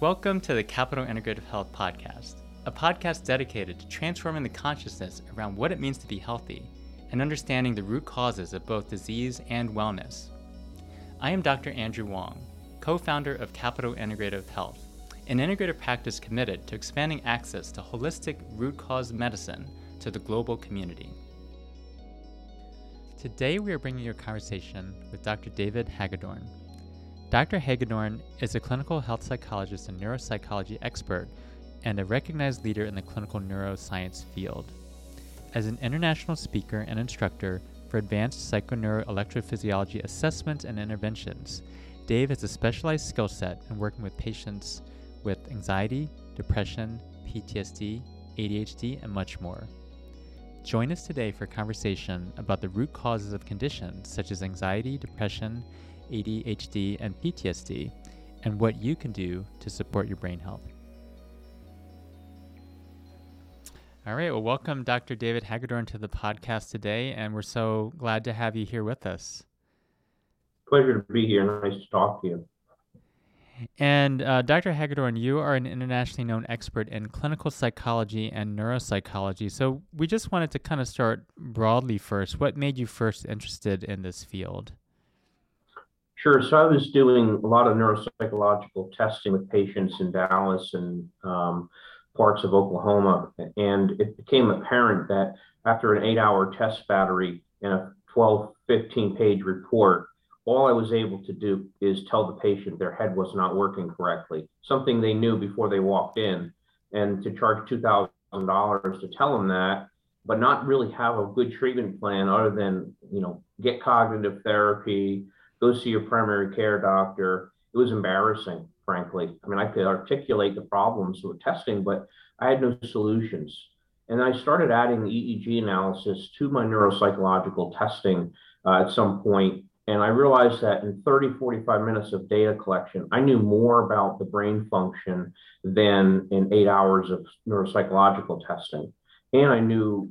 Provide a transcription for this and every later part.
Welcome to the Capital Integrative Health Podcast, a podcast dedicated to transforming the consciousness around what it means to be healthy and understanding the root causes of both disease and wellness. I am Dr. Andrew Wong, co founder of Capital Integrative Health, an integrative practice committed to expanding access to holistic root cause medicine to the global community. Today, we are bringing you a conversation with Dr. David Hagedorn. Dr. Hagedorn is a clinical health psychologist and neuropsychology expert and a recognized leader in the clinical neuroscience field. As an international speaker and instructor for advanced psychoneuroelectrophysiology assessments and interventions, Dave has a specialized skill set in working with patients with anxiety, depression, PTSD, ADHD, and much more. Join us today for a conversation about the root causes of conditions such as anxiety, depression, ADHD, and PTSD, and what you can do to support your brain health. All right, well, welcome Dr. David Hagedorn to the podcast today, and we're so glad to have you here with us. Pleasure to be here. Nice to talk to you. And uh, Dr. Hagedorn, you are an internationally known expert in clinical psychology and neuropsychology. So we just wanted to kind of start broadly first. What made you first interested in this field? Sure. So I was doing a lot of neuropsychological testing with patients in Dallas and um, parts of Oklahoma. And it became apparent that after an eight hour test battery and a 12, 15 page report, all I was able to do is tell the patient their head was not working correctly, something they knew before they walked in, and to charge $2,000 to tell them that, but not really have a good treatment plan other than, you know, get cognitive therapy, go see your primary care doctor. It was embarrassing, frankly. I mean, I could articulate the problems with testing, but I had no solutions. And I started adding EEG analysis to my neuropsychological testing uh, at some point. point and I realized that in 30, 45 minutes of data collection, I knew more about the brain function than in eight hours of neuropsychological testing. And I knew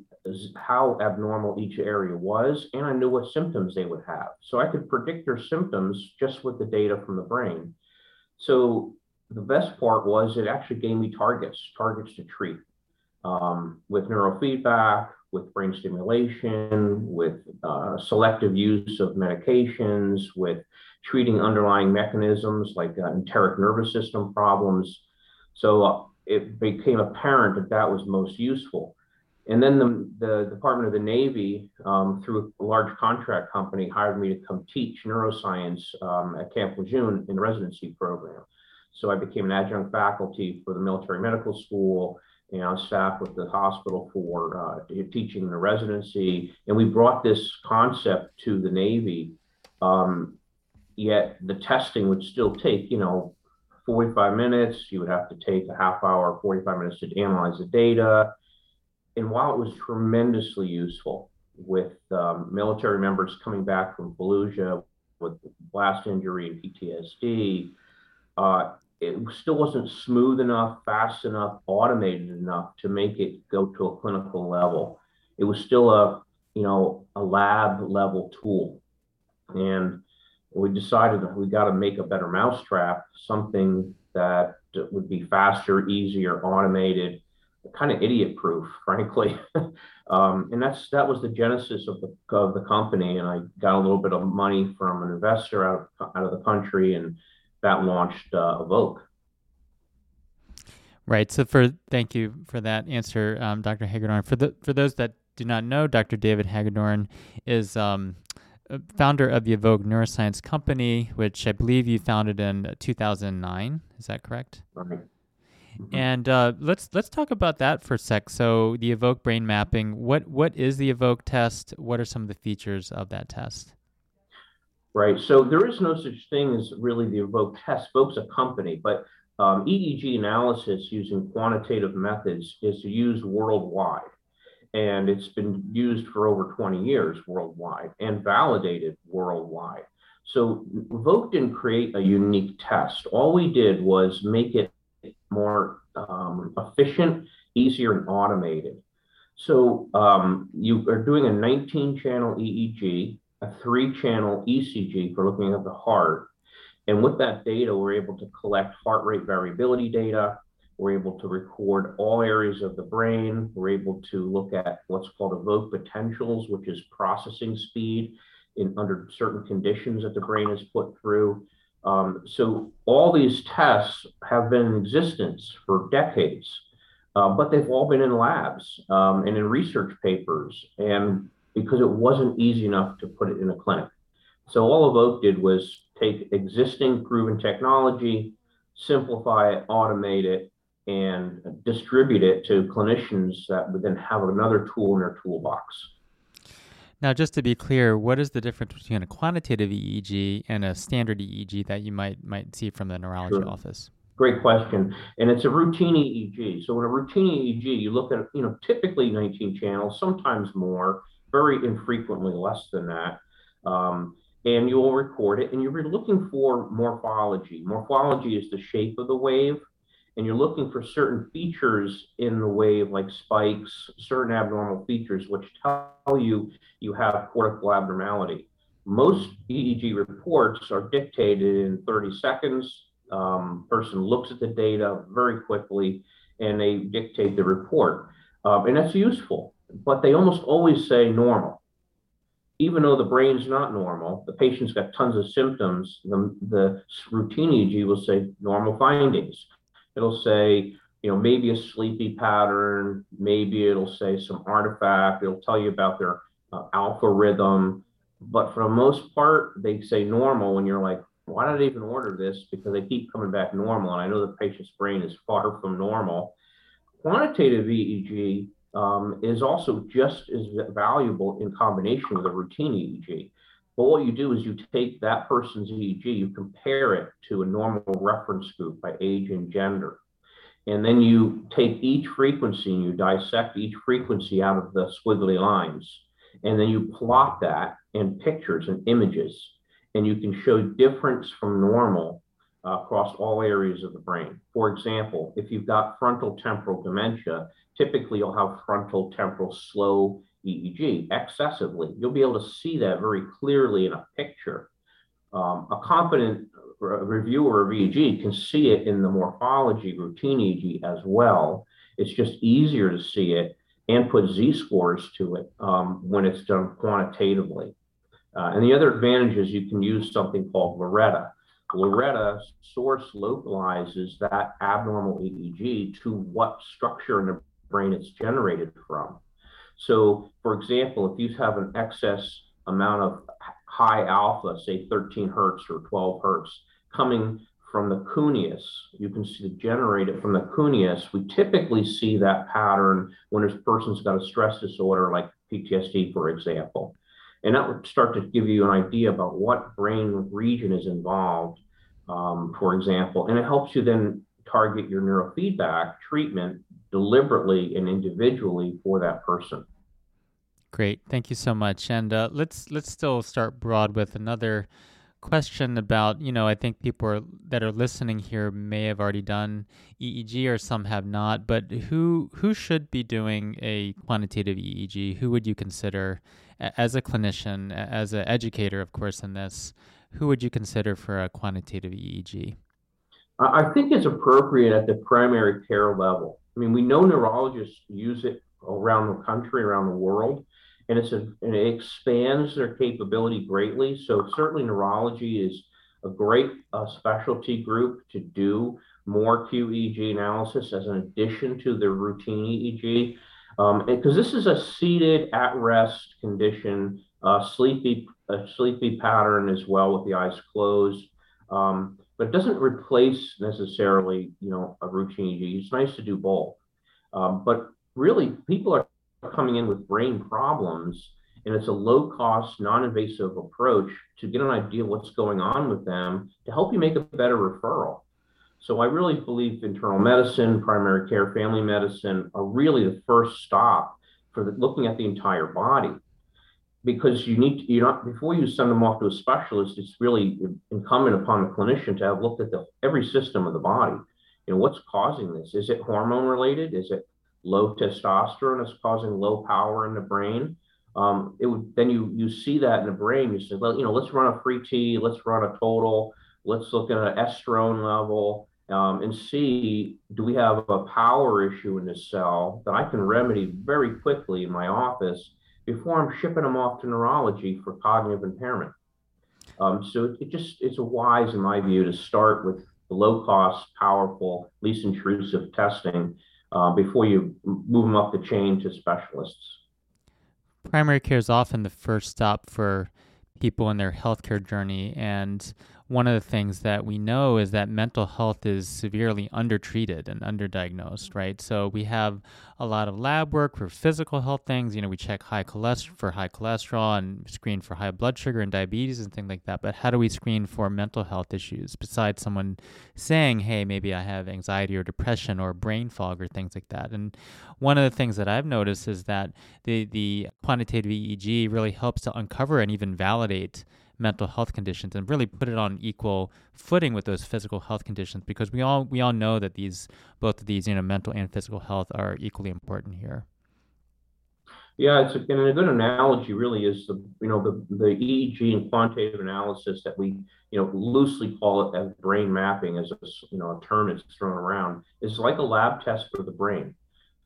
how abnormal each area was, and I knew what symptoms they would have. So I could predict their symptoms just with the data from the brain. So the best part was it actually gave me targets, targets to treat um, with neurofeedback, with brain stimulation, with uh, selective use of medications, with treating underlying mechanisms like uh, enteric nervous system problems. So uh, it became apparent that that was most useful. And then the, the Department of the Navy, um, through a large contract company, hired me to come teach neuroscience um, at Camp Lejeune in the residency program. So I became an adjunct faculty for the military medical school you know, staff with the hospital for uh, teaching the residency, and we brought this concept to the Navy. Um, yet the testing would still take, you know, 45 minutes. You would have to take a half hour, 45 minutes to analyze the data. And while it was tremendously useful with um, military members coming back from Fallujah with blast injury and PTSD, uh, it still wasn't smooth enough, fast enough, automated enough to make it go to a clinical level. It was still a, you know, a lab level tool. And we decided that we got to make a better mousetrap, something that would be faster, easier, automated, kind of idiot proof, frankly. um, and that's that was the genesis of the of the company. And I got a little bit of money from an investor out of, out of the country and that launched uh, Evoke. Right. So for thank you for that answer, um, Dr. Hagedorn. For the for those that do not know, Dr. David Hagedorn is um, founder of the Evoke Neuroscience Company, which I believe you founded in 2009. Is that correct? Right. Mm-hmm. And uh, let's let's talk about that for a sec. So the Evoke brain mapping. What what is the Evoke test? What are some of the features of that test? right? So there is no such thing as really the Evoke test. Evoke's a company, but um, EEG analysis using quantitative methods is used worldwide. And it's been used for over 20 years worldwide and validated worldwide. So Evoke didn't create a unique test. All we did was make it more um, efficient, easier, and automated. So um, you are doing a 19 channel EEG a three channel ECG for looking at the heart. And with that data, we're able to collect heart rate variability data. We're able to record all areas of the brain. We're able to look at what's called evoked potentials, which is processing speed in under certain conditions that the brain is put through. Um, so all these tests have been in existence for decades, uh, but they've all been in labs um, and in research papers, and because it wasn't easy enough to put it in a clinic. So all Evoke did was take existing proven technology, simplify it, automate it, and distribute it to clinicians that would then have another tool in their toolbox. Now, just to be clear, what is the difference between a quantitative EEG and a standard EEG that you might might see from the neurology sure. office? Great question. And it's a routine EEG. So in a routine EEG, you look at, you know, typically 19 channels, sometimes more, very infrequently less than that. Um, and you will record it and you're looking for morphology. Morphology is the shape of the wave and you're looking for certain features in the wave, like spikes, certain abnormal features, which tell you you have cortical abnormality. Most EEG reports are dictated in 30 seconds. Um, person looks at the data very quickly and they dictate the report. Um, and that's useful, but they almost always say normal. Even though the brain's not normal, the patient's got tons of symptoms, the, the routine EEG will say normal findings it'll say, you know, maybe a sleepy pattern, maybe it'll say some artifact, it'll tell you about their uh, alpha rhythm. But for the most part, they say normal when you're like, why did I even order this? Because they keep coming back normal. And I know the patient's brain is far from normal. Quantitative EEG um, is also just as valuable in combination with a routine EEG. But what you do is you take that person's EEG, you compare it to a normal reference group by age and gender. And then you take each frequency and you dissect each frequency out of the squiggly lines. And then you plot that in pictures and images. And you can show difference from normal uh, across all areas of the brain. For example, if you've got frontal temporal dementia, typically you'll have frontal temporal slow EEG excessively. You'll be able to see that very clearly in a picture. Um, a competent reviewer of EEG can see it in the morphology routine EEG as well. It's just easier to see it and put Z scores to it um, when it's done quantitatively. Uh, and the other advantage is you can use something called LORETA. LORETA source localizes that abnormal EEG to what structure in the brain it's generated from. So, for example, if you have an excess amount of high alpha, say 13 hertz or 12 hertz, coming from the cuneus, you can see the generated from the cuneus. We typically see that pattern when a person's got a stress disorder like PTSD, for example. And that would start to give you an idea about what brain region is involved, um, for example. And it helps you then target your neurofeedback treatment deliberately and individually for that person. Great, thank you so much. And uh, let's let's still start broad with another question about you know I think people are, that are listening here may have already done EEG or some have not, but who who should be doing a quantitative EEG? Who would you consider as a clinician, as an educator, of course, in this? Who would you consider for a quantitative EEG? I think it's appropriate at the primary care level. I mean, we know neurologists use it around the country, around the world, and it's a, and it expands their capability greatly. So certainly neurology is a great uh, specialty group to do more QEEG analysis as an addition to their routine EEG. Because um, this is a seated at rest condition, uh, sleepy, a sleepy pattern as well with the eyes closed. Um, but it doesn't replace necessarily, you know, a routine EEG. It's nice to do both. Um, but really, people are coming in with brain problems, and it's a low cost, non invasive approach to get an idea of what's going on with them to help you make a better referral. So I really believe internal medicine, primary care, family medicine are really the first stop for the, looking at the entire body because you need to, you know before you send them off to a specialist it's really incumbent upon the clinician to have looked at the every system of the body. You know what's causing this? Is it hormone related? Is it low testosterone that's causing low power in the brain? Um, it would then you you see that in the brain you say well you know let's run a free t let's run a total let's look at an estrone level um, and see do we have a power issue in this cell that I can remedy very quickly in my office before I'm shipping them off to neurology for cognitive impairment. Um, so it just it's a wise, in my view, to start with low cost, powerful, least intrusive testing uh, before you move them up the chain to specialists. Primary care is often the first stop for people in their healthcare journey, and one of the things that we know is that mental health is severely undertreated and underdiagnosed, right? So we have a lot of lab work for physical health things. You know, we check high cholesterol for high cholesterol and screen for high blood sugar and diabetes and things like that. But how do we screen for mental health issues besides someone saying, "Hey, maybe I have anxiety or depression or brain fog or things like that?" And one of the things that I've noticed is that the the quantitative EEG really helps to uncover and even validate mental health conditions and really put it on equal footing with those physical health conditions because we all we all know that these both of these you know mental and physical health are equally important here. Yeah, it's a, and a good analogy really is the you know the the EEG and quantitative analysis that we you know loosely call it as brain mapping as a you know a term that's thrown around is like a lab test for the brain.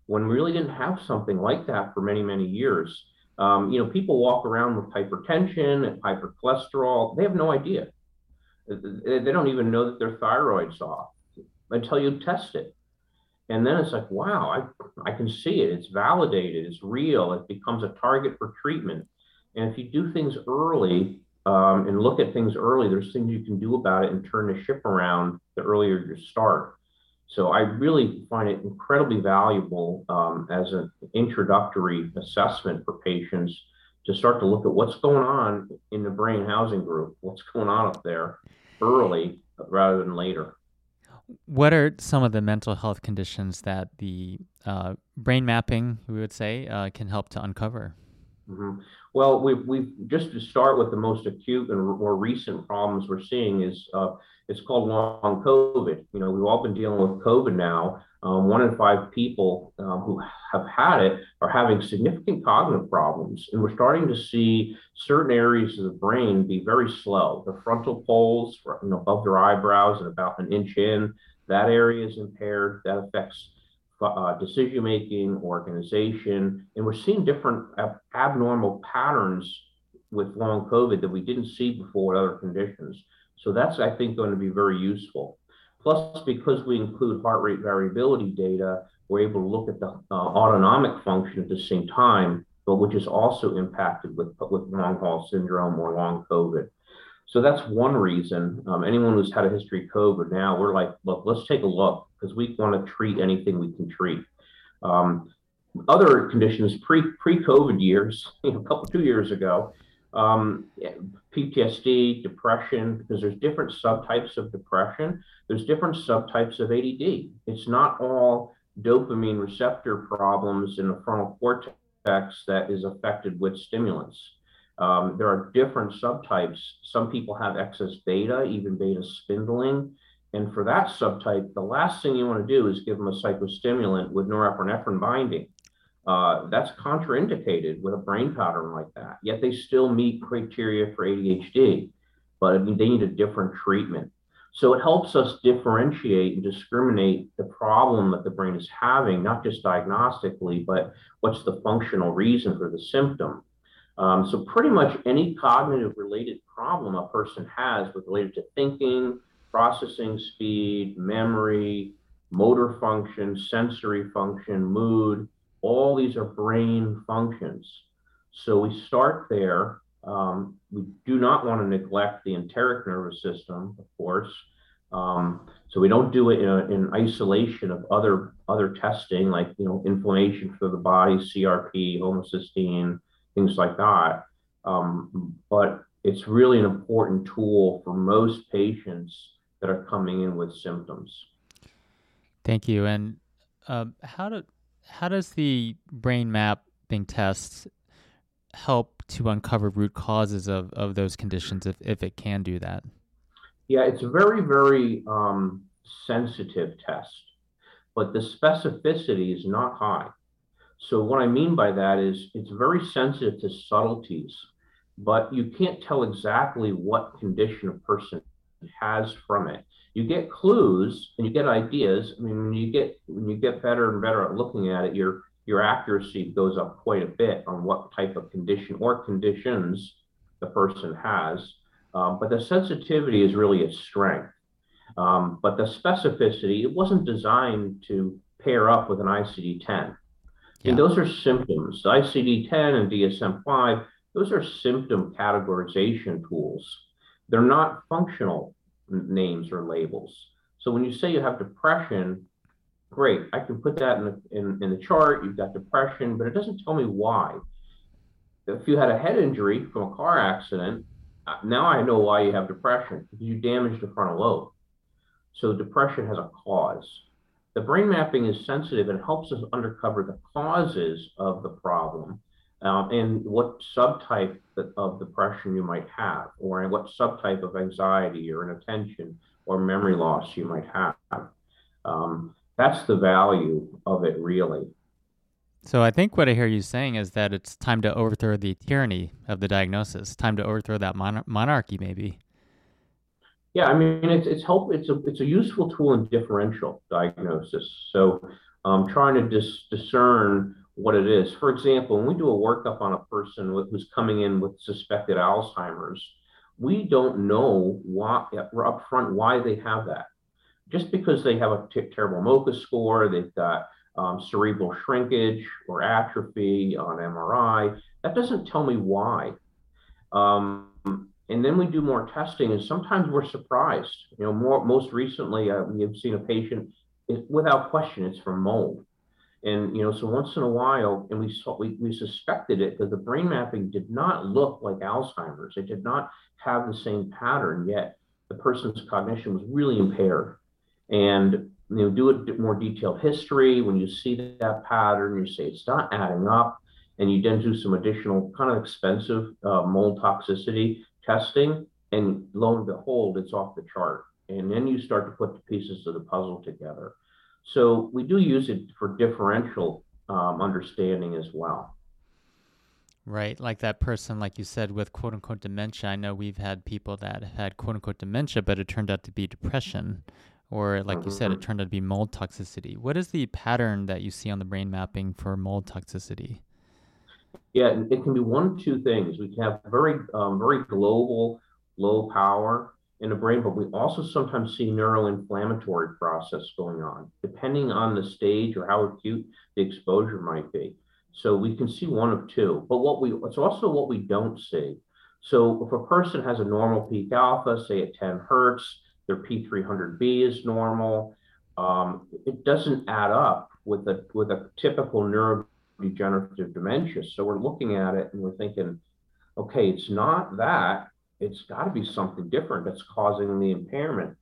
When we really didn't have something like that for many many years, um, you know, people walk around with hypertension and hypercholesterol. They have no idea. They don't even know that their thyroid's off until you test it. And then it's like, wow, I, I can see it. It's validated. It's real. It becomes a target for treatment. And if you do things early um, and look at things early, there's things you can do about it and turn the ship around the earlier you start. So I really find it incredibly valuable um, as an introductory assessment for patients to start to look at what's going on in the brain housing group, what's going on up there early rather than later. What are some of the mental health conditions that the uh, brain mapping, we would say, uh, can help to uncover? Mm-hmm. Well, we we just to start with the most acute and more recent problems we're seeing is uh, it's called long COVID. You know, we've all been dealing with COVID now. Um, one in five people um, who have had it are having significant cognitive problems, and we're starting to see certain areas of the brain be very slow. The frontal poles, you know, above their eyebrows and about an inch in, that area is impaired. That affects uh, decision making, organization, and we're seeing different ab- abnormal patterns with long COVID that we didn't see before with other conditions. So that's, I think, going to be very useful. Plus, because we include heart rate variability data, we're able to look at the uh, autonomic function at the same time, but which is also impacted with, with long haul syndrome or long COVID. So that's one reason. Um, anyone who's had a history of COVID now, we're like, look, let's take a look because we want to treat anything we can treat. Um, other conditions pre pre COVID years, you know, a couple two years ago, um, PTSD, depression, because there's different subtypes of depression. There's different subtypes of ADD. It's not all dopamine receptor problems in the frontal cortex that is affected with stimulants. Um, there are different subtypes. Some people have excess beta, even beta spindling. And for that subtype, the last thing you want to do is give them a psychostimulant with norepinephrine binding. Uh, that's contraindicated with a brain pattern like that. Yet they still meet criteria for ADHD, but I mean, they need a different treatment. So it helps us differentiate and discriminate the problem that the brain is having, not just diagnostically, but what's the functional reason for the symptom. Um, so pretty much any cognitive related problem a person has with related to thinking, processing speed, memory, motor function, sensory function, mood, all these are brain functions. So we start there. Um, we do not want to neglect the enteric nervous system, of course. Um, so we don't do it in, a, in, isolation of other other testing like you know inflammation for the body, CRP, homocysteine, things like that. Um, but it's really an important tool for most patients that are coming in with symptoms. Thank you. And uh, how do how does the brain mapping test help to uncover root causes of, of those conditions if, if it can do that? Yeah, it's a very, very um, sensitive test, but the specificity is not high. So, what I mean by that is it's very sensitive to subtleties, but you can't tell exactly what condition a person has from it. You get clues and you get ideas. I mean, when you get when you get better and better at looking at it, your your accuracy goes up quite a bit on what type of condition or conditions the person has. Um, but the sensitivity is really its strength. Um, but the specificity, it wasn't designed to pair up with an ICD 10. Yeah. And those are symptoms. ICD 10 and DSM 5, those are symptom categorization tools. They're not functional names or labels. So when you say you have depression, great, I can put that in the, in, in the chart. You've got depression, but it doesn't tell me why. If you had a head injury from a car accident, uh, now I know why you have depression because you damaged the frontal lobe. So depression has a cause. The brain mapping is sensitive and helps us uncover the causes of the problem um, and what subtype of depression you might have, or what subtype of anxiety or inattention or memory loss you might have. Um, that's the value of it, really. So I think what I hear you saying is that it's time to overthrow the tyranny of the diagnosis, time to overthrow that mon- monarchy, maybe. Yeah, I mean it's it's help it's a it's a useful tool in differential diagnosis. So um, trying to dis- discern what it is. For example, when we do a workup on a person who's coming in with suspected Alzheimer's, we don't know why up front why they have that. Just because they have a t- terrible MoCA score, they've got um, cerebral shrinkage or atrophy on MRI, that doesn't tell me why. Um, and then we do more testing, and sometimes we're surprised. You know, more most recently, uh, we have seen a patient, it, without question, it's from mold. And you know, so once in a while, and we saw we, we suspected it because the brain mapping did not look like Alzheimer's. It did not have the same pattern, yet the person's cognition was really impaired. And you know, do a bit more detailed history. When you see that pattern, you say it's not adding up, and you then do some additional kind of expensive uh, mold toxicity testing, and lo and behold, it's off the chart. And then you start to put the pieces of the puzzle together. So we do use it for differential um, understanding as well. Right. Like that person, like you said, with quote unquote dementia. I know we've had people that had quote unquote dementia, but it turned out to be depression. Or, like mm-hmm. you said, it mm-hmm. turned out to be mold toxicity. What is the pattern that you see on the brain mapping for mold toxicity? Yeah, it can be one of two things. We can have very, um, very global low power in the brain, but we also sometimes see neuroinflammatory process going on, depending on the stage or how acute the exposure might be. So we can see one of two. But what we it's also what we don't see. So if a person has a normal peak alpha, say at 10 hertz, their P300B is normal. Um, it doesn't add up with a with a typical neuro degenerative dementia. So we're looking at it and we're thinking, okay, it's not that. It's got to be something different that's causing the impairment.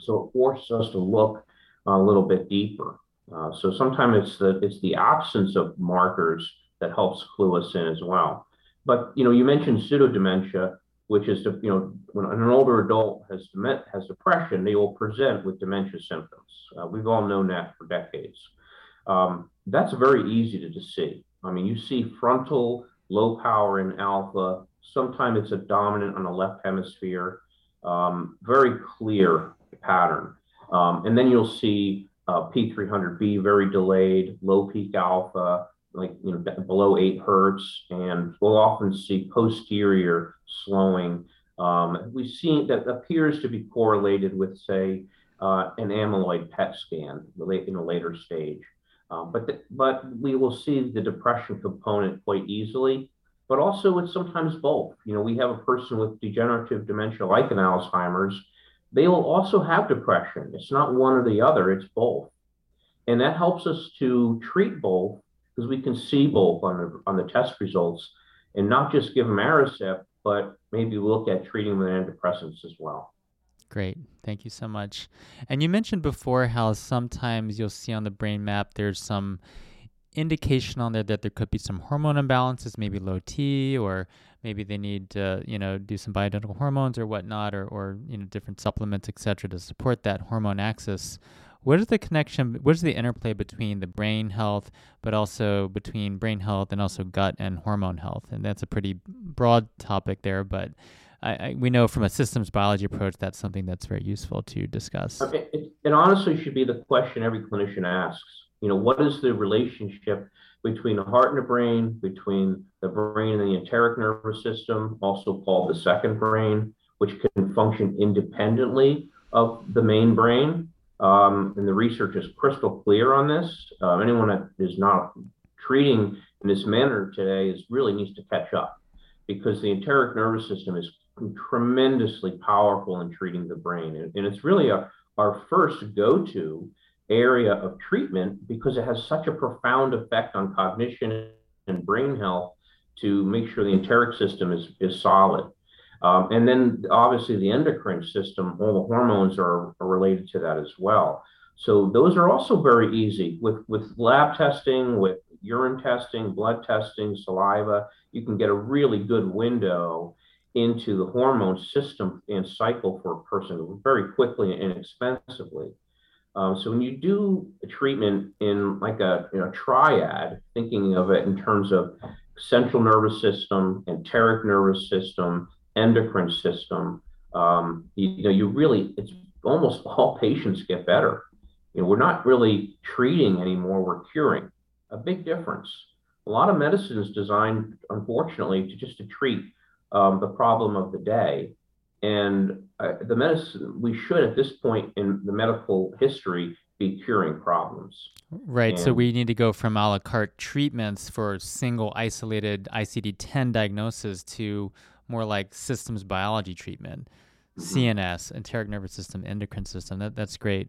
So it forces us to look a little bit deeper. Uh, so sometimes it's the it's the absence of markers that helps clue us in as well. But you know, you mentioned pseudo dementia, which is the, you know when an older adult has has depression, they will present with dementia symptoms. Uh, we've all known that for decades. Um, that's very easy to, to see. I mean, you see frontal low power in alpha. Sometimes it's a dominant on the left hemisphere. Um, very clear pattern. Um, and then you'll see uh, P300B very delayed, low peak alpha, like you know below eight hertz, and we'll often see posterior slowing. Um, we've seen that appears to be correlated with, say, uh, an amyloid PET scan in a later stage. Um, but, the, but we will see the depression component quite easily, but also it's sometimes both. You know, we have a person with degenerative dementia like an Alzheimer's, they will also have depression. It's not one or the other, it's both. And that helps us to treat both because we can see both on the, on the test results and not just give them Aricept, but maybe look at treating with antidepressants as well. Great. Thank you so much. And you mentioned before how sometimes you'll see on the brain map there's some indication on there that there could be some hormone imbalances, maybe low T, or maybe they need to, you know, do some bioidentical hormones or whatnot, or, or you know, different supplements, etc., to support that hormone axis. What is the connection? What is the interplay between the brain health, but also between brain health and also gut and hormone health? And that's a pretty broad topic there, but I, I, we know from a systems biology approach that's something that's very useful to discuss. It, it, honestly should be the question every clinician asks. You know, what is the relationship between the heart and the brain, between the brain and the enteric nervous system, also called the second brain, which can function independently of the main brain. Um, and the research is crystal clear on this. Uh, anyone that is not treating in this manner today is really needs to catch up because the enteric nervous system is tremendously powerful in treating the brain. And, and it's really a, our first go to area of treatment because it has such a profound effect on cognition and brain health to make sure the enteric system is, is solid. Um, and then obviously the endocrine system, all the hormones are, are, related to that as well. So those are also very easy with, with lab testing, with urine testing, blood testing, saliva. You can get a really good window into the hormone system and cycle for a person very quickly and inexpensively. Um, so when you do a treatment in like a triad, thinking of it in terms of central nervous system, enteric nervous system, endocrine system, um, you, you, know, you really, it's almost all patients get better. You know, we're not really treating anymore, we're curing. A big difference. A lot of medicine is designed, unfortunately, to just to treat um, the problem of the day. And uh, the medicine, we should at this point in the medical history be curing problems. Right. And so we need to go from a la carte treatments for single isolated ICD 10 diagnosis to more like systems biology treatment, mm-hmm. CNS, enteric nervous system, endocrine system. That, that's great.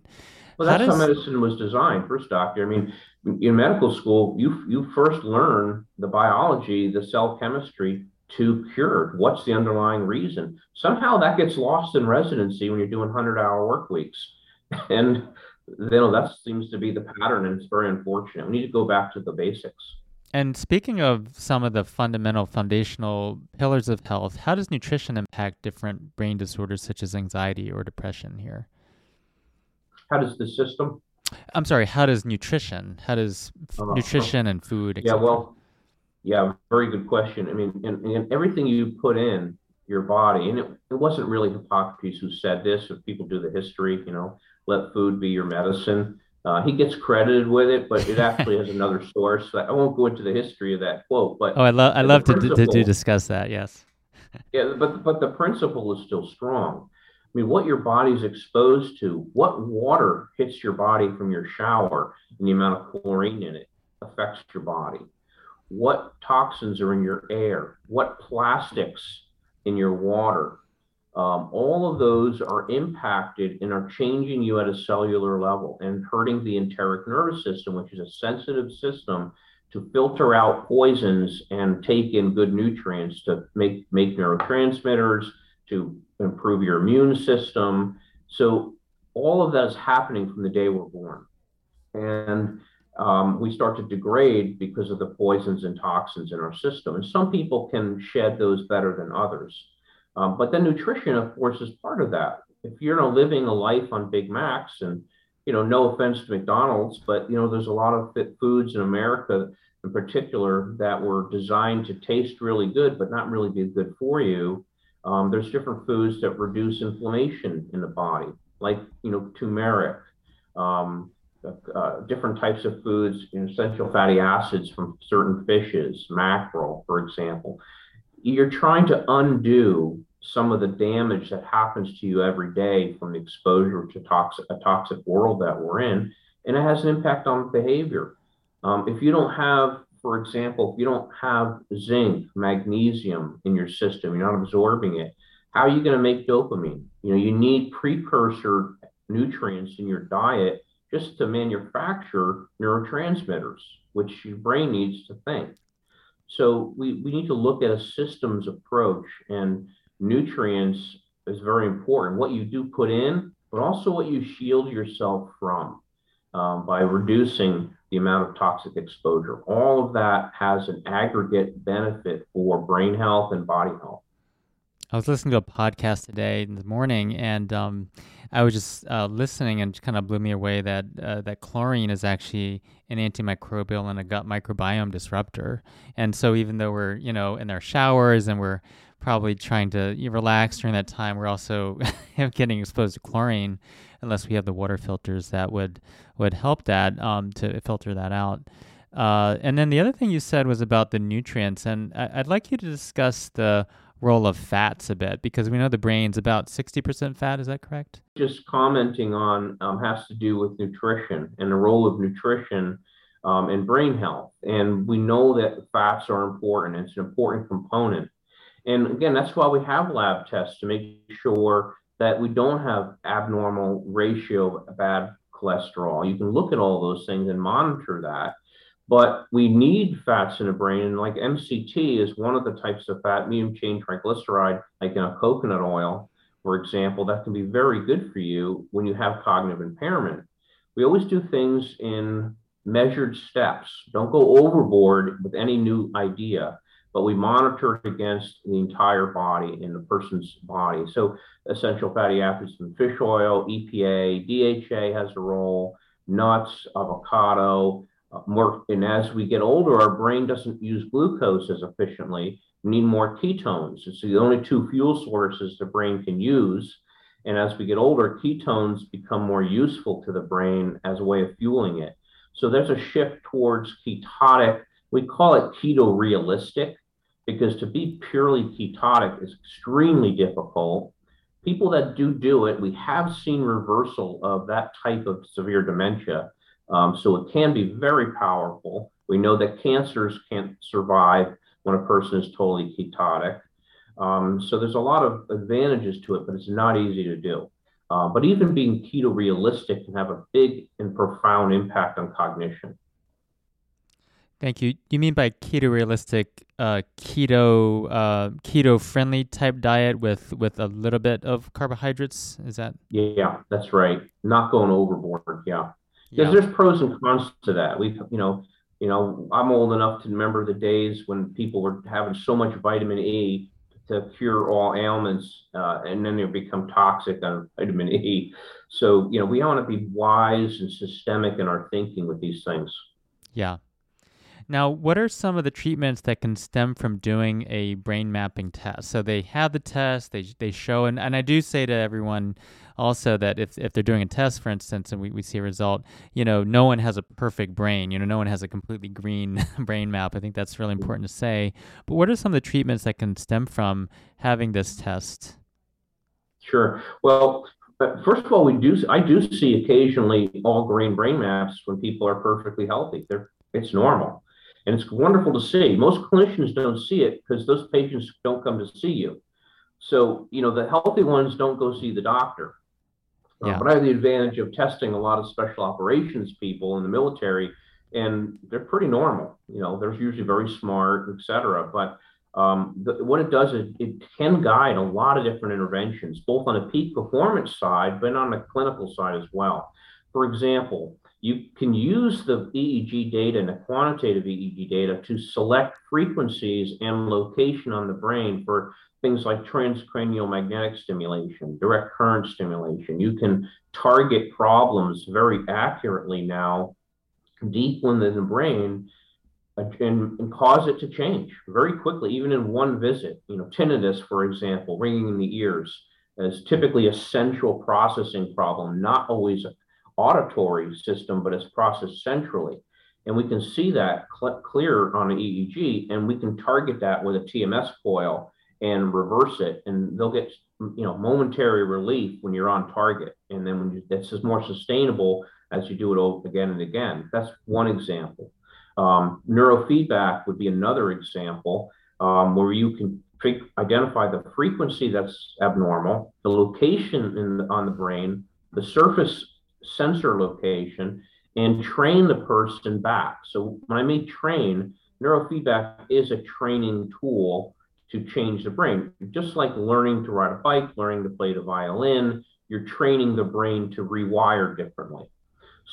Well, that's how, does... how medicine was designed, first doctor. I mean, in medical school, you, you first learn the biology, the cell chemistry to cure. What's the underlying reason? Somehow that gets lost in residency when you're doing 100 hour work weeks. And you know, that seems to be the pattern, and it's very unfortunate. We need to go back to the basics. And speaking of some of the fundamental foundational pillars of health, how does nutrition impact different brain disorders such as anxiety or depression here? How does the system? I'm sorry, how does nutrition, how does uh, nutrition and food? Yeah, well, yeah, very good question. I mean, and, and everything you put in your body, and it, it wasn't really Hippocrates who said this. If people do the history, you know, let food be your medicine. Uh, he gets credited with it, but it actually has another source. I won't go into the history of that quote, but oh, I love I love to, to, to discuss that. Yes. yeah, but but the principle is still strong. I mean, what your body's exposed to, what water hits your body from your shower, and the amount of chlorine in it affects your body. What toxins are in your air? What plastics in your water? Um, all of those are impacted and are changing you at a cellular level and hurting the enteric nervous system, which is a sensitive system to filter out poisons and take in good nutrients to make, make neurotransmitters, to improve your immune system. So all of that is happening from the day we're born. And um, we start to degrade because of the poisons and toxins in our system. And some people can shed those better than others. Um, but then nutrition, of course, is part of that. If you're living a life on Big Macs, and you know, no offense to McDonald's, but you know, there's a lot of foods in America, in particular, that were designed to taste really good, but not really be good for you. Um, there's different foods that reduce inflammation in the body, like you know, turmeric. Um, uh, different types of foods, essential fatty acids from certain fishes, mackerel, for example. You're trying to undo some of the damage that happens to you every day from exposure to toxic, a toxic world that we're in, and it has an impact on behavior. Um, if you don't have, for example, if you don't have zinc, magnesium in your system, you're not absorbing it, how are you going to make dopamine? You know, you need precursor nutrients in your diet just to manufacture neurotransmitters, which your brain needs to think. So we, we need to look at a systems approach and nutrients is very important. What you do put in, but also what you shield yourself from um, by reducing the amount of toxic exposure. All of that has an aggregate benefit for brain health and body health. I was listening to a podcast today in the morning, and um, I was just uh, listening, and kind of blew me away that uh, that chlorine is actually an antimicrobial and a gut microbiome disruptor. And so, even though we're you know in our showers and we're probably trying to relax during that time. We're also getting exposed to chlorine, unless we have the water filters that would would help that um, to filter that out. Uh, and then the other thing you said was about the nutrients, and I- would like you to discuss the role of fats a bit because we know the brain's about 60% fat. Is that correct? Just commenting on um, has to do with nutrition and the role of nutrition um, and brain health. And we know that fats are important, it's an important component. And again, that's why we have lab tests to make sure that we don't have abnormal ratio of bad cholesterol. You can look at all those things and monitor that. But we need fats in the brain, and like MCT is one of the types of fat, medium chain triglyceride, like in a coconut oil, for example, that can be very good for you when you have cognitive impairment. We always do things in measured steps. Don't go overboard with any new idea, but we monitor it against the entire body in the person's body. So essential fatty acids from fish oil, EPA, DHA has a role, nuts, avocado, more. And as we get older, our brain doesn't use glucose as efficiently. We need more ketones. It's the only two fuel sources the brain can use. And as we get older, ketones become more useful to the brain as a way of fueling it. So there's a shift towards ketotic. We call it keto realistic because to be purely ketotic is extremely difficult. People that do do it, we have seen reversal of that type of severe dementia. Um, so it can be very powerful. We know that cancers can't survive when a person is totally ketotic. Um, so there's a lot of advantages to it, but it's not easy to do. Uh, but even being keto realistic can have a big and profound impact on cognition. Thank you. You mean by keto realistic, uh, keto uh, keto friendly type diet with with a little bit of carbohydrates? Is that? Yeah, that's right. Not going overboard. Yeah, because yeah. there's pros and cons to that. We've you know you know I'm old enough to remember the days when people were having so much vitamin E to cure all ailments, uh, and then they become toxic on vitamin E. So, you know, we want to be wise and systemic in our thinking with these things. Yeah. Now, what are some of the treatments that can stem from doing a brain mapping test? So they have the test, they, they show, and, and I do say to everyone also that if, if they're doing a test, for instance, and we, we see a result, you know, no one has a perfect brain. You know, no one has a completely green brain map. I think that's really mm-hmm. important to say. But what are some of the treatments that can stem from having this test? Sure. Well, uh, first of all, we do. I do see occasionally all green brain maps when people are perfectly healthy. They're it's normal, and it's wonderful to see. Most clinicians don't see it because those patients don't come to see you. So you know the healthy ones don't go see the doctor. Uh, yeah. Uh, but I have the advantage of testing a lot of special operations people in the military, and they're pretty normal. You know, they're usually very smart, et cetera. But um, the, what it does is it can guide a lot of different interventions, both on the peak performance side, but on the clinical side as well. For example, you can use the EEG data and the quantitative EEG data to select frequencies and location on the brain for things like transcranial magnetic stimulation, direct current stimulation. You can target problems very accurately now, deep within the brain, uh, and, and, cause it to change very quickly, even in one visit. You know, tinnitus, for example, ringing in the ears, is typically a central processing problem, not always an auditory system, but it's processed centrally. And we can see that cl- clear on an EEG, and we can target that with a TMS coil and reverse it, and they'll get you know momentary relief when you're on target, and then when you, this is more sustainable as you do it again and again. That's one example. Um, neurofeedback would be another example um, where you can identify the frequency that's abnormal, the location the, on the brain, the surface sensor location, and train the person back. So when I mean train, neurofeedback is a training tool to change the brain. Just like learning to ride a bike, learning to play the violin, you're training the brain to rewire differently.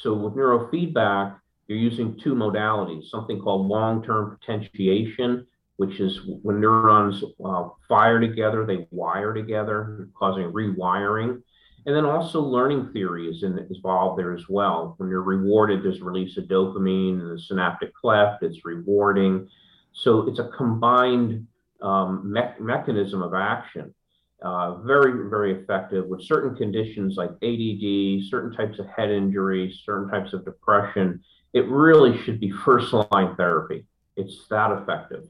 So with neurofeedback, you're using two modalities, something called long-term potentiation, which is when neurons uh, fire together, they wire together, causing rewiring. And then also learning theory is in, involved there as well. When you're rewarded, there's release of dopamine and the synaptic cleft, it's rewarding. So it's a combined um, me- mechanism of action. Uh, very, very effective with certain conditions like ADD, certain types of head injuries, certain types of depression. It really should be first line therapy. It's that effective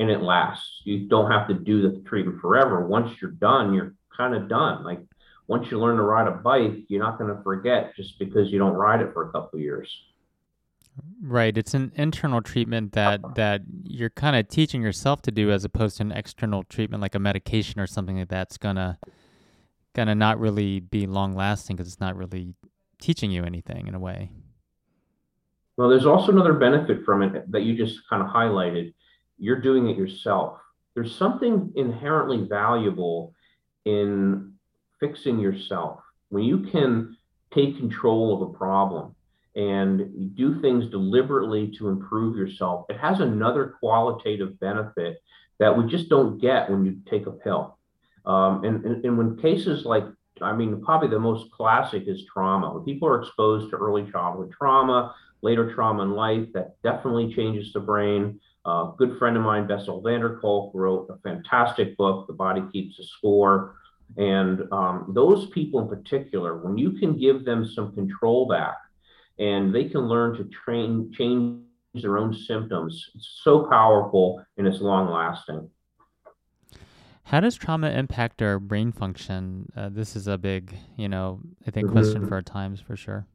and it lasts. You don't have to do the treatment forever. Once you're done, you're kind of done. Like once you learn to ride a bike, you're not going to forget just because you don't ride it for a couple years. Right. It's an internal treatment that uh-huh. that you're kind of teaching yourself to do as opposed to an external treatment like a medication or something like that's gonna gonna not really be long lasting because it's not really teaching you anything in a way. Well, there's also another benefit from it that you just kind of highlighted. You're doing it yourself. There's something inherently valuable in fixing yourself. When you can take control of a problem and do things deliberately to improve yourself, it has another qualitative benefit that we just don't get when you take a pill. Um, and, and, and when cases like, I mean, probably the most classic is trauma. When people are exposed to early childhood trauma, later trauma in life, that definitely changes the brain. Uh, good friend of mine, Bessel van der Kolk, wrote a fantastic book, The Body Keeps a Score. And um, those people in particular, when you can give them some control back, and they can learn to train change their own symptoms. It's so powerful and it's long lasting. How does trauma impact our brain function? Uh, this is a big, you know, I think mm-hmm. question for our times for sure.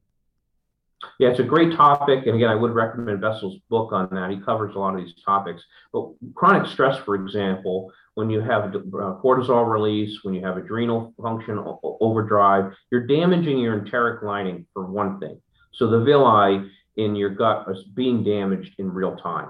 Yeah, it's a great topic. And again, I would recommend Bessel's book on that. He covers a lot of these topics. But chronic stress, for example, when you have uh, cortisol release, when you have adrenal function overdrive, you're damaging your enteric lining for one thing. So the villi in your gut are being damaged in real time.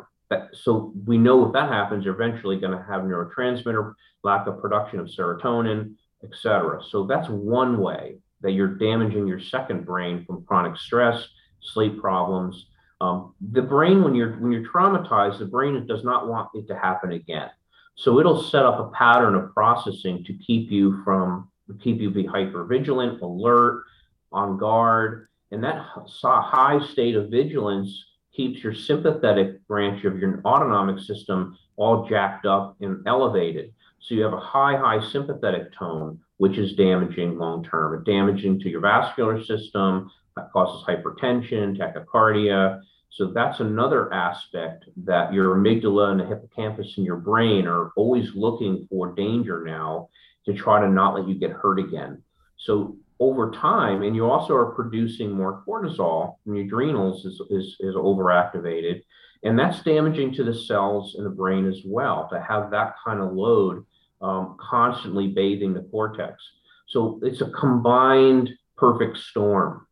So we know if that happens, you're eventually going to have neurotransmitter, lack of production of serotonin, etc. So that's one way that you're damaging your second brain from chronic stress, sleep problems. Um, the brain, when you're when you're traumatized, the brain does not want it to happen again. So it'll set up a pattern of processing to keep you from keep you be hyper vigilant, alert, on guard, and that high state of vigilance keeps your sympathetic branch of your autonomic system all jacked up and elevated. So you have a high, high sympathetic tone, which is damaging long term, damaging to your vascular system, that causes hypertension, tachycardia. So that's another aspect that your amygdala and the hippocampus in your brain are always looking for danger now to try to not let you get hurt again. So over time, and you also are producing more cortisol from your adrenals is, is, is overactivated. And that's damaging to the cells in the brain as well to have that kind of load um, constantly bathing the cortex. So it's a combined perfect storm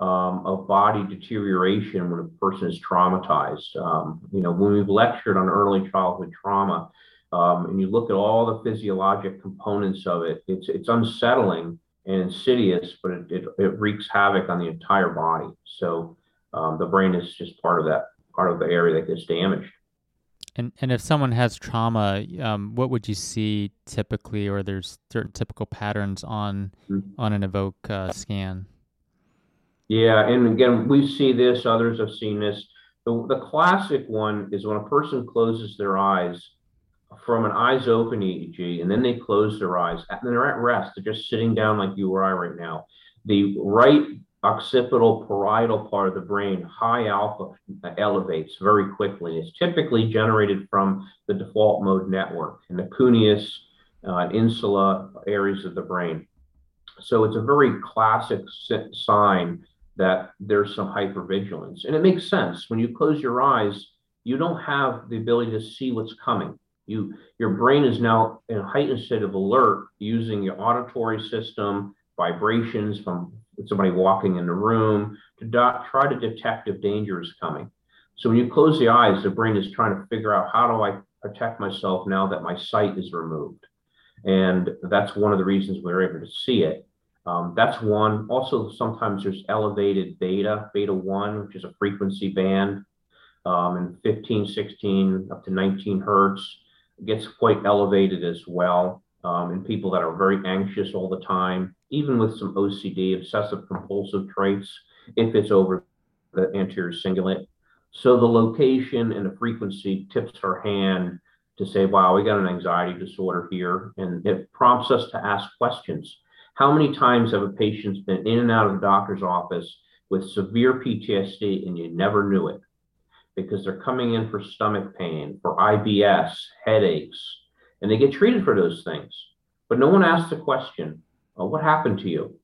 um, of body deterioration when a person is traumatized. Um, you know, when we've lectured on early childhood trauma, um, and you look at all the physiologic components of it, it's it's unsettling and insidious, but it, it, it wreaks havoc on the entire body. So um, the brain is just part of that part of the area that gets damaged. And and if someone has trauma, um, what would you see typically, or there's certain typical patterns on mm-hmm. on an evoke uh, scan? Yeah, and again, we see this. Others have seen this. The, the classic one is when a person closes their eyes from an eyes open EEG, and then they close their eyes, and they're at rest. They're just sitting down like you or I right now. The right occipital parietal part of the brain, high alpha, elevates very quickly. It's typically generated from the default mode network in the cuneus, uh, insula areas of the brain. So it's a very classic sign that there's some hypervigilance. And it makes sense. When you close your eyes, you don't have the ability to see what's coming. You, your brain is now in a heightened state of alert using your auditory system, vibrations from somebody walking in the room to do- try to detect if danger is coming. So when you close the eyes, the brain is trying to figure out how do I protect myself now that my sight is removed. And that's one of the reasons we're able to see it. Um, that's one. Also, sometimes there's elevated beta, beta 1, which is a frequency band, um, and 15, 16, up to 19 hertz gets quite elevated as well um, in people that are very anxious all the time, even with some OCD, obsessive compulsive traits, if it's over the anterior cingulate. So the location and the frequency tips our hand to say, wow, we got an anxiety disorder here. And it prompts us to ask questions. How many times have a patient been in and out of the doctor's office with severe PTSD and you never knew it? Because they're coming in for stomach pain, for IBS, headaches, and they get treated for those things. But no one asks the question, what happened to you?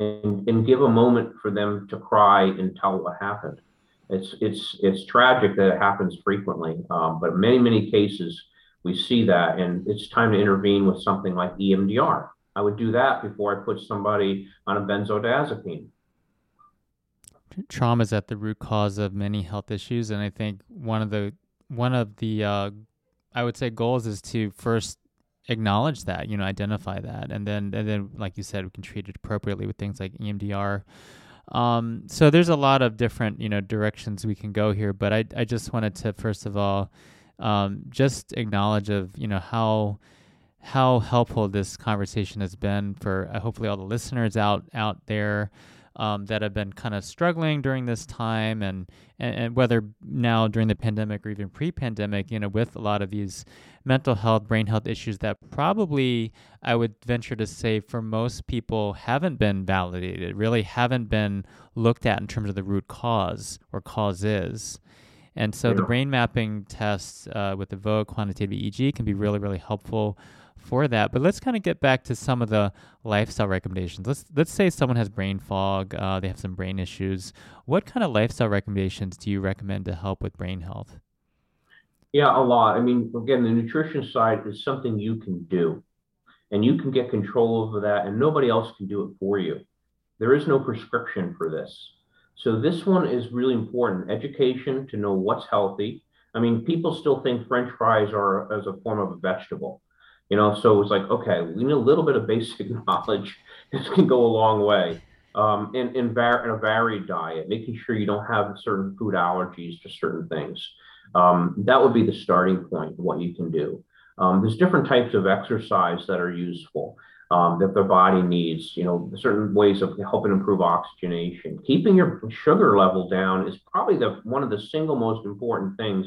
And, and give a moment for them to cry and tell what happened. It's it's it's tragic that it happens frequently, um, but many many cases we see that, and it's time to intervene with something like EMDR. I would do that before I put somebody on a benzodiazepine. Trauma is at the root cause of many health issues, and I think one of the one of the uh, I would say goals is to first acknowledge that, you know, identify that, and then and then like you said, we can treat it appropriately with things like EMDR. Um, so there's a lot of different, you know, directions we can go here, but I, I just wanted to first of all, um, just acknowledge of, you know, how, how helpful this conversation has been for uh, hopefully all the listeners out, out there um, that have been kind of struggling during this time and, and, and whether now during the pandemic or even pre-pandemic, you know, with a lot of these mental health, brain health issues that probably I would venture to say for most people haven't been validated, really haven't been looked at in terms of the root cause or causes. And so yeah. the brain mapping tests uh, with the Evoke quantitative EEG can be really, really helpful for that. But let's kind of get back to some of the lifestyle recommendations. Let's let's say someone has brain fog, uh, they have some brain issues. What kind of lifestyle recommendations do you recommend to help with brain health? Yeah, a lot. I mean, again, the nutrition side is something you can do, and you can get control over that, and nobody else can do it for you. There is no prescription for this. So this one is really important. Education to know what's healthy. I mean, people still think French fries are as a form of a vegetable. You know, so it's like, okay, we need a little bit of basic knowledge. This can go a long way. Um, in, in, var- in a varied diet, making sure you don't have certain food allergies to certain things. Um, that would be the starting point, what you can do. Um, there's different types of exercise that are useful um, that the body needs, you know, certain ways of helping improve oxygenation. Keeping your sugar level down is probably the one of the single most important things,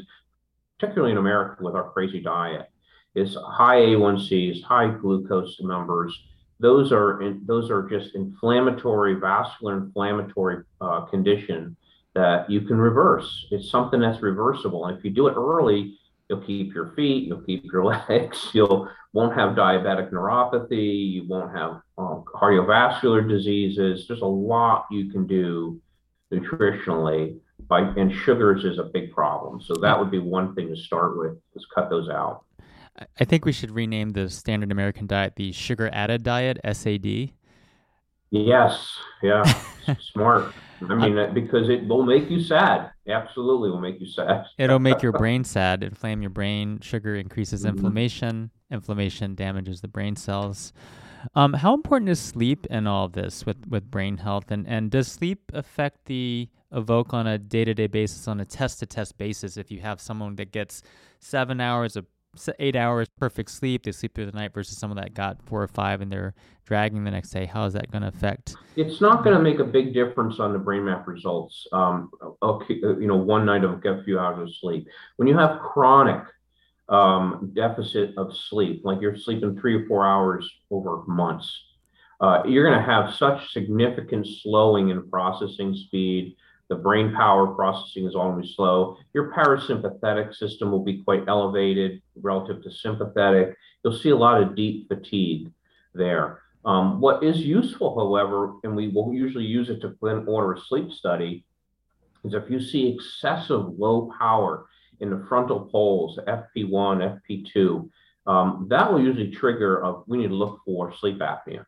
particularly in America with our crazy diet is high A1Cs, high glucose numbers. Those are in, those are just inflammatory, vascular inflammatory uh, condition that you can reverse. It's something that's reversible, and if you do it early, you'll keep your feet, you'll keep your legs, you'll won't have diabetic neuropathy, you won't have um, cardiovascular diseases. There's a lot you can do nutritionally by, and sugars is a big problem. So that would be one thing to start with, is cut those out. I think we should rename the standard American diet the sugar added diet, SAD. Yes, yeah, smart. I mean, because it will make you sad. Absolutely, will make you sad. It'll make your brain sad, inflame your brain. Sugar increases mm-hmm. inflammation. Inflammation damages the brain cells. Um, how important is sleep in all this with, with brain health? And, and does sleep affect the evoke on a day to day basis, on a test to test basis? If you have someone that gets seven hours of eight hours perfect sleep, they sleep through the night versus someone that got four or five and they're dragging the next day. How is that going to affect? It's not going to make a big difference on the brain map results. Um, okay, uh, you know, one night of a few hours of sleep. When you have chronic um, deficit of sleep, like you're sleeping three or four hours over months, uh, you're going to have such significant slowing in processing speed the brain power processing is always slow. Your parasympathetic system will be quite elevated relative to sympathetic. You'll see a lot of deep fatigue there. Um, what is useful, however, and we will usually use it to then order a sleep study, is if you see excessive low power in the frontal poles, FP1, FP2, um, that will usually trigger a, we need to look for sleep apnea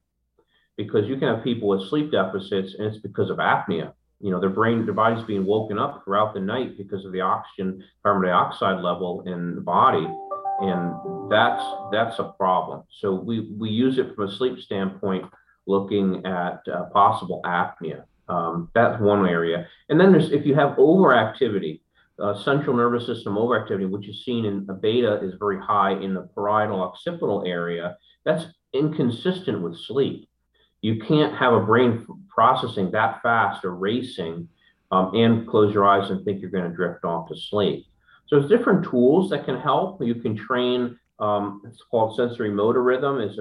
because you can have people with sleep deficits and it's because of apnea you know, their brain, their body's being woken up throughout the night because of the oxygen, carbon dioxide level in the body. And that's that's a problem. So we, we use it from a sleep standpoint, looking at uh, possible apnea. Um, that's one area. And then there's if you have overactivity, uh, central nervous system overactivity, which is seen in a beta is very high in the parietal occipital area. That's inconsistent with sleep you can't have a brain processing that fast or racing um, and close your eyes and think you're going to drift off to sleep. So there's different tools that can help. You can train. Um, it's called sensory motor rhythm. Is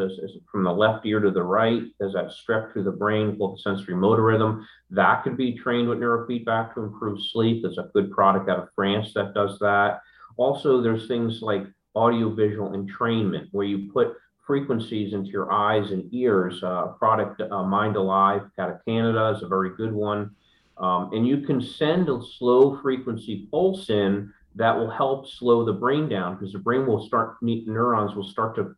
from the left ear to the right. There's that strep through the brain called sensory motor rhythm. That could be trained with neurofeedback to improve sleep. There's a good product out of France that does that. Also, there's things like audiovisual entrainment, where you put frequencies into your eyes and ears. Uh, product uh, Mind Alive out of Canada is a very good one. Um, and you can send a slow frequency pulse in that will help slow the brain down because the brain will start, neurons will start to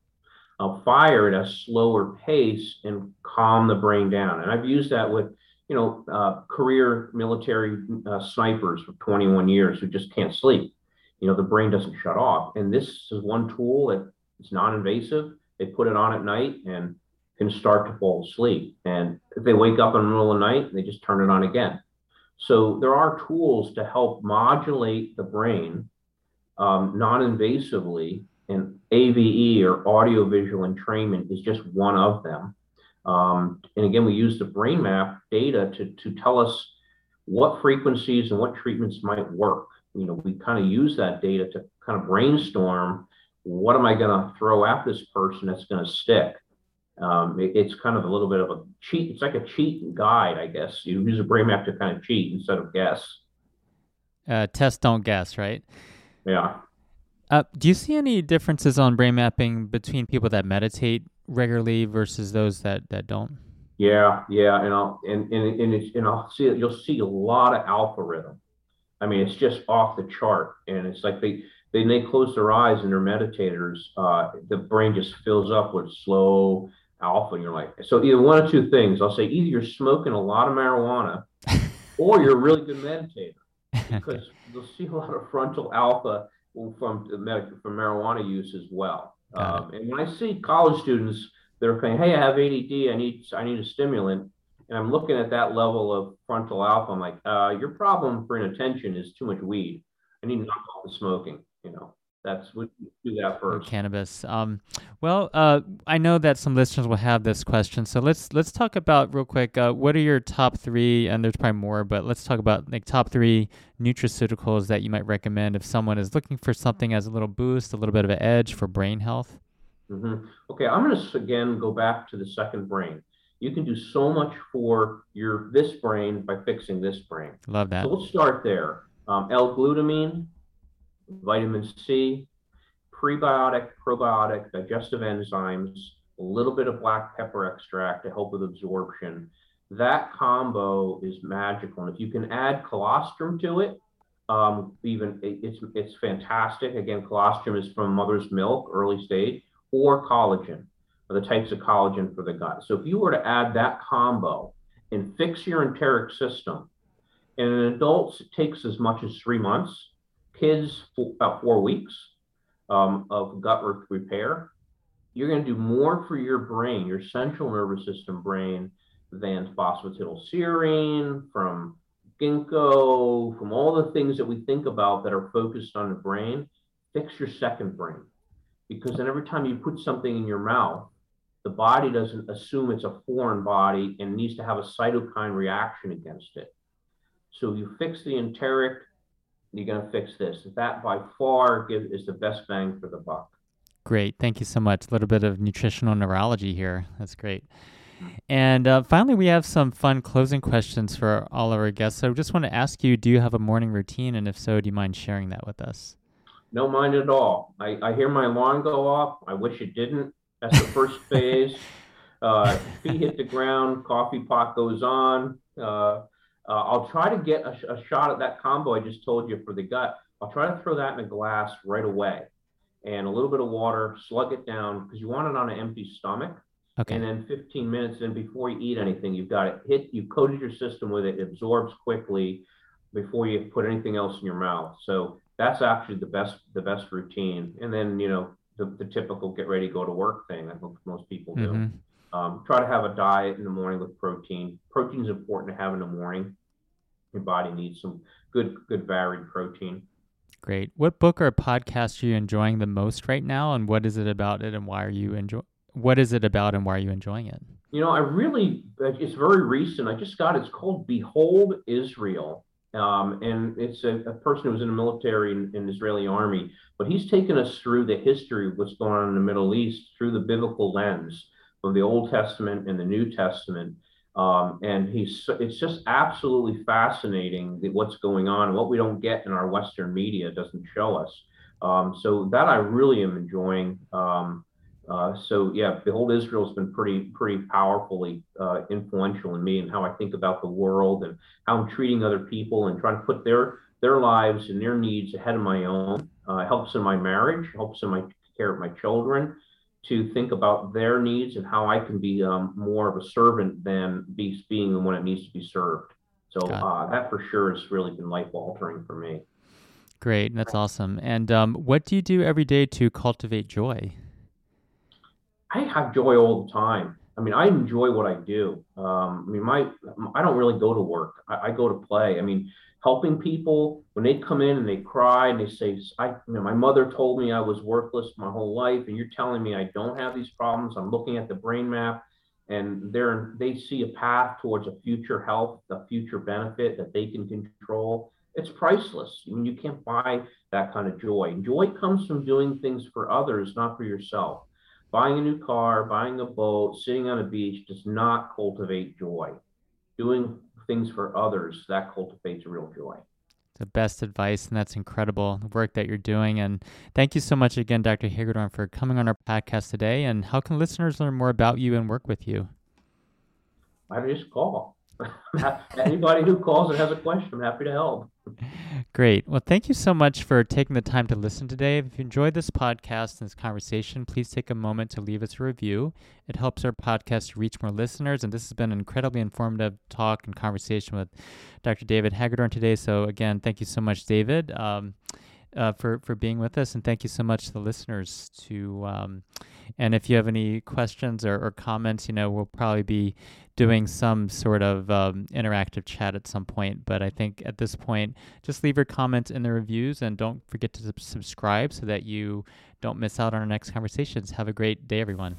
uh, fire at a slower pace and calm the brain down. And I've used that with, you know, uh, career military uh, snipers for 21 years who just can't sleep. You know, the brain doesn't shut off. And this is one tool that is non-invasive. They put it on at night and can start to fall asleep. And if they wake up in the middle of the night, they just turn it on again. So there are tools to help modulate the brain um, non-invasively, and AVE or audiovisual entrainment is just one of them. Um, and again, we use the brain map data to, to tell us what frequencies and what treatments might work. You know, we kind of use that data to kind of brainstorm what am I going to throw at this person that's going to stick. Um, it, it's kind of a little bit of a cheat. It's like a cheat guide, I guess. You use a brain map to kind of cheat instead of guess. Uh, test, don't guess, right? Yeah. Uh, do you see any differences on brain mapping between people that meditate regularly versus those that, that don't? Yeah, yeah, and I'll and and and, it's, and I'll see you'll see a lot of alpha rhythm. I mean, it's just off the chart, and it's like they they they close their eyes and they're meditators. Uh, the brain just fills up with slow alpha You're like, So either one of two things. I'll say either you're smoking a lot of marijuana or you're a really good meditator because you'll see a lot of frontal alpha from from marijuana use as well. Um, and when I see college students that are saying, "Hey, I have ADD. I need I need a stimulant," and I'm looking at that level of frontal alpha, I'm like, uh, "Your problem for inattention is too much weed. I need to knock off the smoking." You know that's we do that first. Cannabis. Um, well, uh, I know that some listeners will have this question, so let's let's talk about real quick. Uh, what are your top three? And there's probably more, but let's talk about like top three nutraceuticals that you might recommend if someone is looking for something as a little boost, a little bit of an edge for brain health. Mm-hmm. Okay, I'm going to again go back to the second brain. You can do so much for your this brain by fixing this brain. Love that. So let's start there. Um, L-glutamine, vitamin C, prebiotic, probiotic, digestive enzymes, a little bit of black pepper extract to help with absorption. That combo is magical. And if you can add colostrum to it, um, even it's it's fantastic. Again, colostrum is from mother's milk, early stage, or collagen, or the types of collagen for the gut. So if you were to add that combo and fix your enteric system, in adults it takes as much as three months kids about four weeks um, of gut repair, you're going to do more for your brain, your central nervous system brain, than phosphatidylserine, from ginkgo, from all the things that we think about that are focused on the brain. Fix your second brain. Because then every time you put something in your mouth, the body doesn't assume it's a foreign body and needs to have a cytokine reaction against it. So you fix the enteric you're going to fix this. That by far give, is the best bang for the buck. Great. Thank you so much. A little bit of nutritional neurology here. That's great. And uh, finally, we have some fun closing questions for all of our guests. So I just want to ask you do you have a morning routine? And if so, do you mind sharing that with us? No mind at all. I, I hear my alarm go off. I wish it didn't. That's the first phase. Uh, feet hit the ground, coffee pot goes on. Uh, uh, I'll try to get a, a, shot at that combo I just told you for the gut. I'll try to throw that in a glass right away and a little bit of water, slug it down because you want it on an empty stomach. Okay. And then 15 minutes in before you eat anything, you've got it hit, you've coated your system with it, it absorbs quickly before you put anything else in your mouth. So that's actually the best the best routine. And then, you know, the, the typical get ready, go to work thing. I think most people do. Mm-hmm. Um, try to have a diet in the morning with protein. Protein is important to have in the morning your body needs some good good varied protein. Great. What book or podcast are you enjoying the most right now, and what is it about it, and why are you enjoy? What is it about, and why are you enjoying it? You know, I really it's very recent. I just got it. It's called Behold Israel. Um, and it's a, a, person who was in the military in, in the Israeli army, but he's taken us through the history of what's going on in the Middle East through the biblical lens of the Old Testament and the New Testament. Um, and he's it's just absolutely fascinating what's going on. What we don't get in our Western media doesn't show us. Um, so that I really am enjoying. Um, uh, so yeah, Behold Israel has been pretty pretty powerfully uh, influential in me and how I think about the world and how I'm treating other people and trying to put their their lives and their needs ahead of my own. Uh, helps in my marriage, helps in my care of my children, to think about their needs and how I can be um, more of a servant than be, being the one that needs to be served. So uh, that for sure has really been life altering for me. Great, that's awesome. And um, what do you do every day to cultivate joy? I have joy all the time. I mean, I enjoy what I do. Um, I mean, my I don't really go to work. I, I, go to play. I mean, helping people when they come in and they cry and they say, "I, you know, my mother told me I was worthless my whole life, and you're telling me I don't have these problems." I'm looking at the brain map, and they're they see a path towards a future health, a future benefit that they can control. It's priceless. I mean, you can't buy that kind of joy. Joy comes from doing things for others, not for yourself. Buying a new car, buying a boat, sitting on a beach does not cultivate joy. Doing things for others, that cultivates real joy. The best advice, and that's incredible the work that you're doing. And thank you so much again, Dr. Hagedorn, for coming on our podcast today. And how can listeners learn more about you and work with you? I just call. Anybody who calls and has a question, I'm happy to help. Great. Well, thank you so much for taking the time to listen today. If you enjoyed this podcast and this conversation, please take a moment to leave us a review. It helps our podcast reach more listeners. And this has been an incredibly informative talk and conversation with Dr. David Hagedorn today. So, again, thank you so much, David. Um, uh, for for being with us, and thank you so much to the listeners. To um, and if you have any questions or, or, comments, you know, we'll probably be doing some sort of um, interactive chat at some point. But I think at this point, just leave your comments in the reviews, and don't forget to subscribe so that you don't miss out on our next conversations. Have a great day, everyone.